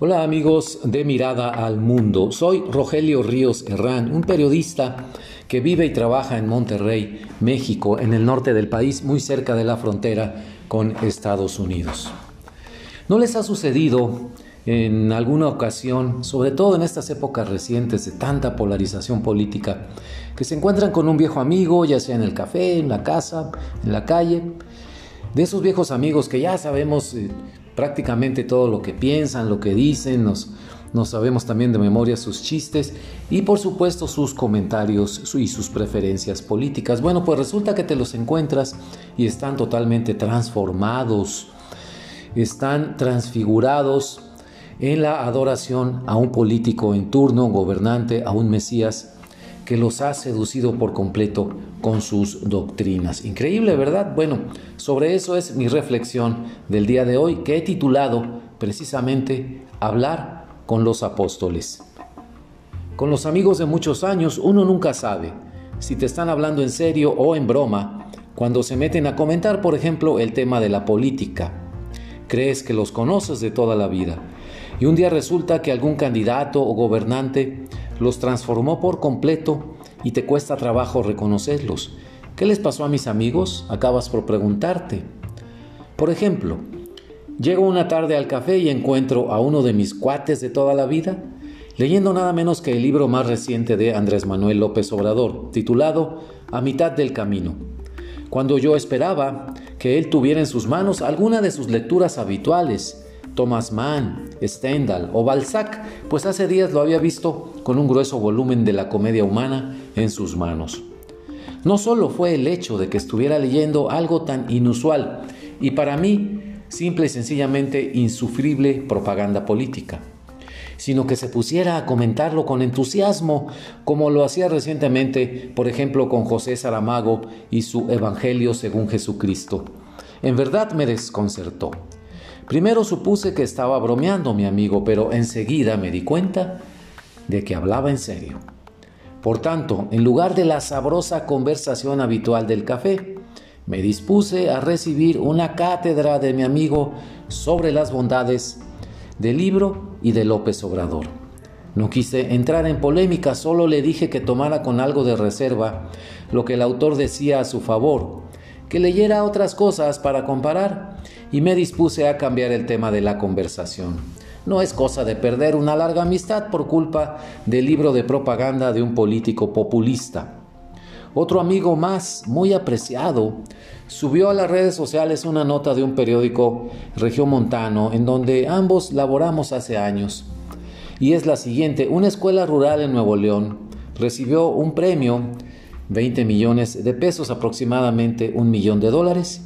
Hola amigos de Mirada al Mundo, soy Rogelio Ríos Herrán, un periodista que vive y trabaja en Monterrey, México, en el norte del país, muy cerca de la frontera con Estados Unidos. ¿No les ha sucedido en alguna ocasión, sobre todo en estas épocas recientes de tanta polarización política, que se encuentran con un viejo amigo, ya sea en el café, en la casa, en la calle, de esos viejos amigos que ya sabemos eh, prácticamente todo lo que piensan, lo que dicen, nos, nos sabemos también de memoria sus chistes y por supuesto sus comentarios y sus preferencias políticas. Bueno, pues resulta que te los encuentras y están totalmente transformados, están transfigurados en la adoración a un político en turno, gobernante, a un Mesías que los ha seducido por completo con sus doctrinas. Increíble, ¿verdad? Bueno, sobre eso es mi reflexión del día de hoy que he titulado precisamente Hablar con los apóstoles. Con los amigos de muchos años uno nunca sabe si te están hablando en serio o en broma cuando se meten a comentar, por ejemplo, el tema de la política. Crees que los conoces de toda la vida y un día resulta que algún candidato o gobernante los transformó por completo y te cuesta trabajo reconocerlos. ¿Qué les pasó a mis amigos? Acabas por preguntarte. Por ejemplo, llego una tarde al café y encuentro a uno de mis cuates de toda la vida leyendo nada menos que el libro más reciente de Andrés Manuel López Obrador, titulado A mitad del camino. Cuando yo esperaba que él tuviera en sus manos alguna de sus lecturas habituales, Thomas Mann, Stendhal o Balzac, pues hace días lo había visto con un grueso volumen de la comedia humana en sus manos. No solo fue el hecho de que estuviera leyendo algo tan inusual y para mí simple y sencillamente insufrible propaganda política, sino que se pusiera a comentarlo con entusiasmo, como lo hacía recientemente, por ejemplo, con José Saramago y su Evangelio según Jesucristo. En verdad me desconcertó. Primero supuse que estaba bromeando mi amigo, pero enseguida me di cuenta de que hablaba en serio. Por tanto, en lugar de la sabrosa conversación habitual del café, me dispuse a recibir una cátedra de mi amigo sobre las bondades del libro y de López Obrador. No quise entrar en polémica, solo le dije que tomara con algo de reserva lo que el autor decía a su favor, que leyera otras cosas para comparar y me dispuse a cambiar el tema de la conversación. No es cosa de perder una larga amistad por culpa del libro de propaganda de un político populista. Otro amigo más, muy apreciado, subió a las redes sociales una nota de un periódico regiomontano en donde ambos laboramos hace años. Y es la siguiente, una escuela rural en Nuevo León recibió un premio, 20 millones de pesos, aproximadamente un millón de dólares,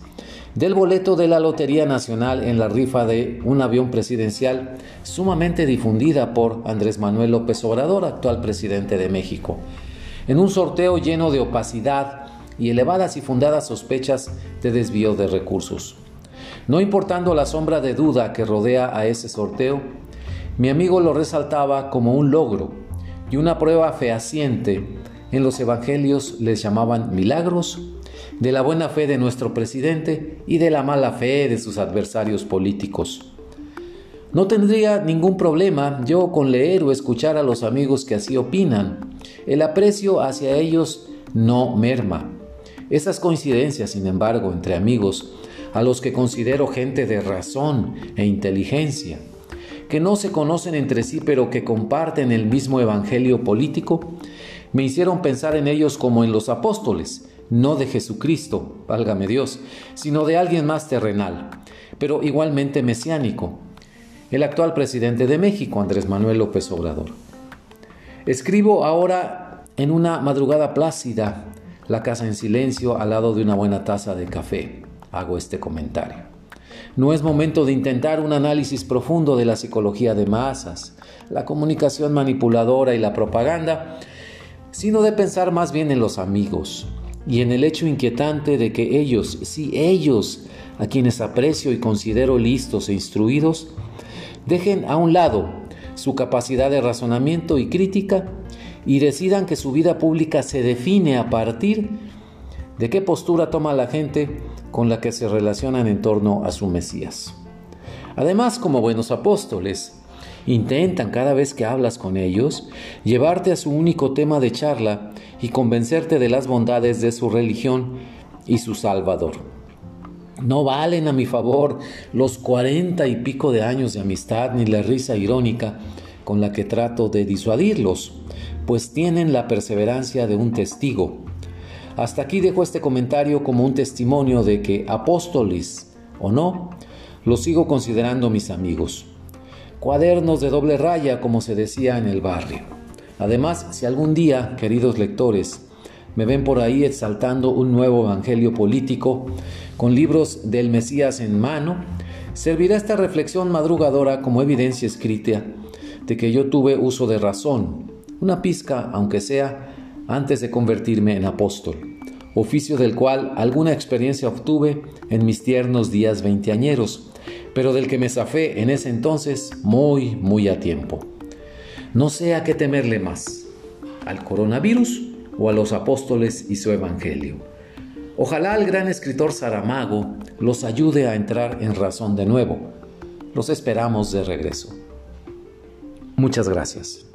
del boleto de la Lotería Nacional en la rifa de un avión presidencial sumamente difundida por Andrés Manuel López Obrador, actual presidente de México, en un sorteo lleno de opacidad y elevadas y fundadas sospechas de desvío de recursos. No importando la sombra de duda que rodea a ese sorteo, mi amigo lo resaltaba como un logro y una prueba fehaciente. En los evangelios les llamaban milagros de la buena fe de nuestro presidente y de la mala fe de sus adversarios políticos. No tendría ningún problema yo con leer o escuchar a los amigos que así opinan. El aprecio hacia ellos no merma. Esas coincidencias, sin embargo, entre amigos, a los que considero gente de razón e inteligencia, que no se conocen entre sí pero que comparten el mismo evangelio político, me hicieron pensar en ellos como en los apóstoles, no de Jesucristo, válgame Dios, sino de alguien más terrenal, pero igualmente mesiánico, el actual presidente de México, Andrés Manuel López Obrador. Escribo ahora en una madrugada plácida, la casa en silencio al lado de una buena taza de café. Hago este comentario. No es momento de intentar un análisis profundo de la psicología de masas, la comunicación manipuladora y la propaganda, sino de pensar más bien en los amigos, y en el hecho inquietante de que ellos, sí ellos, a quienes aprecio y considero listos e instruidos, dejen a un lado su capacidad de razonamiento y crítica y decidan que su vida pública se define a partir de qué postura toma la gente con la que se relacionan en torno a su Mesías. Además, como buenos apóstoles, Intentan cada vez que hablas con ellos llevarte a su único tema de charla y convencerte de las bondades de su religión y su Salvador. No valen a mi favor los cuarenta y pico de años de amistad ni la risa irónica con la que trato de disuadirlos, pues tienen la perseverancia de un testigo. Hasta aquí dejo este comentario como un testimonio de que apóstoles o no, los sigo considerando mis amigos. Cuadernos de doble raya, como se decía en el barrio. Además, si algún día, queridos lectores, me ven por ahí exaltando un nuevo evangelio político con libros del Mesías en mano, servirá esta reflexión madrugadora como evidencia escrita de que yo tuve uso de razón, una pizca, aunque sea, antes de convertirme en apóstol, oficio del cual alguna experiencia obtuve en mis tiernos días veinteañeros, pero del que me zafé en ese entonces muy, muy a tiempo. No sé a qué temerle más, al coronavirus o a los apóstoles y su evangelio. Ojalá el gran escritor Saramago los ayude a entrar en razón de nuevo. Los esperamos de regreso. Muchas gracias.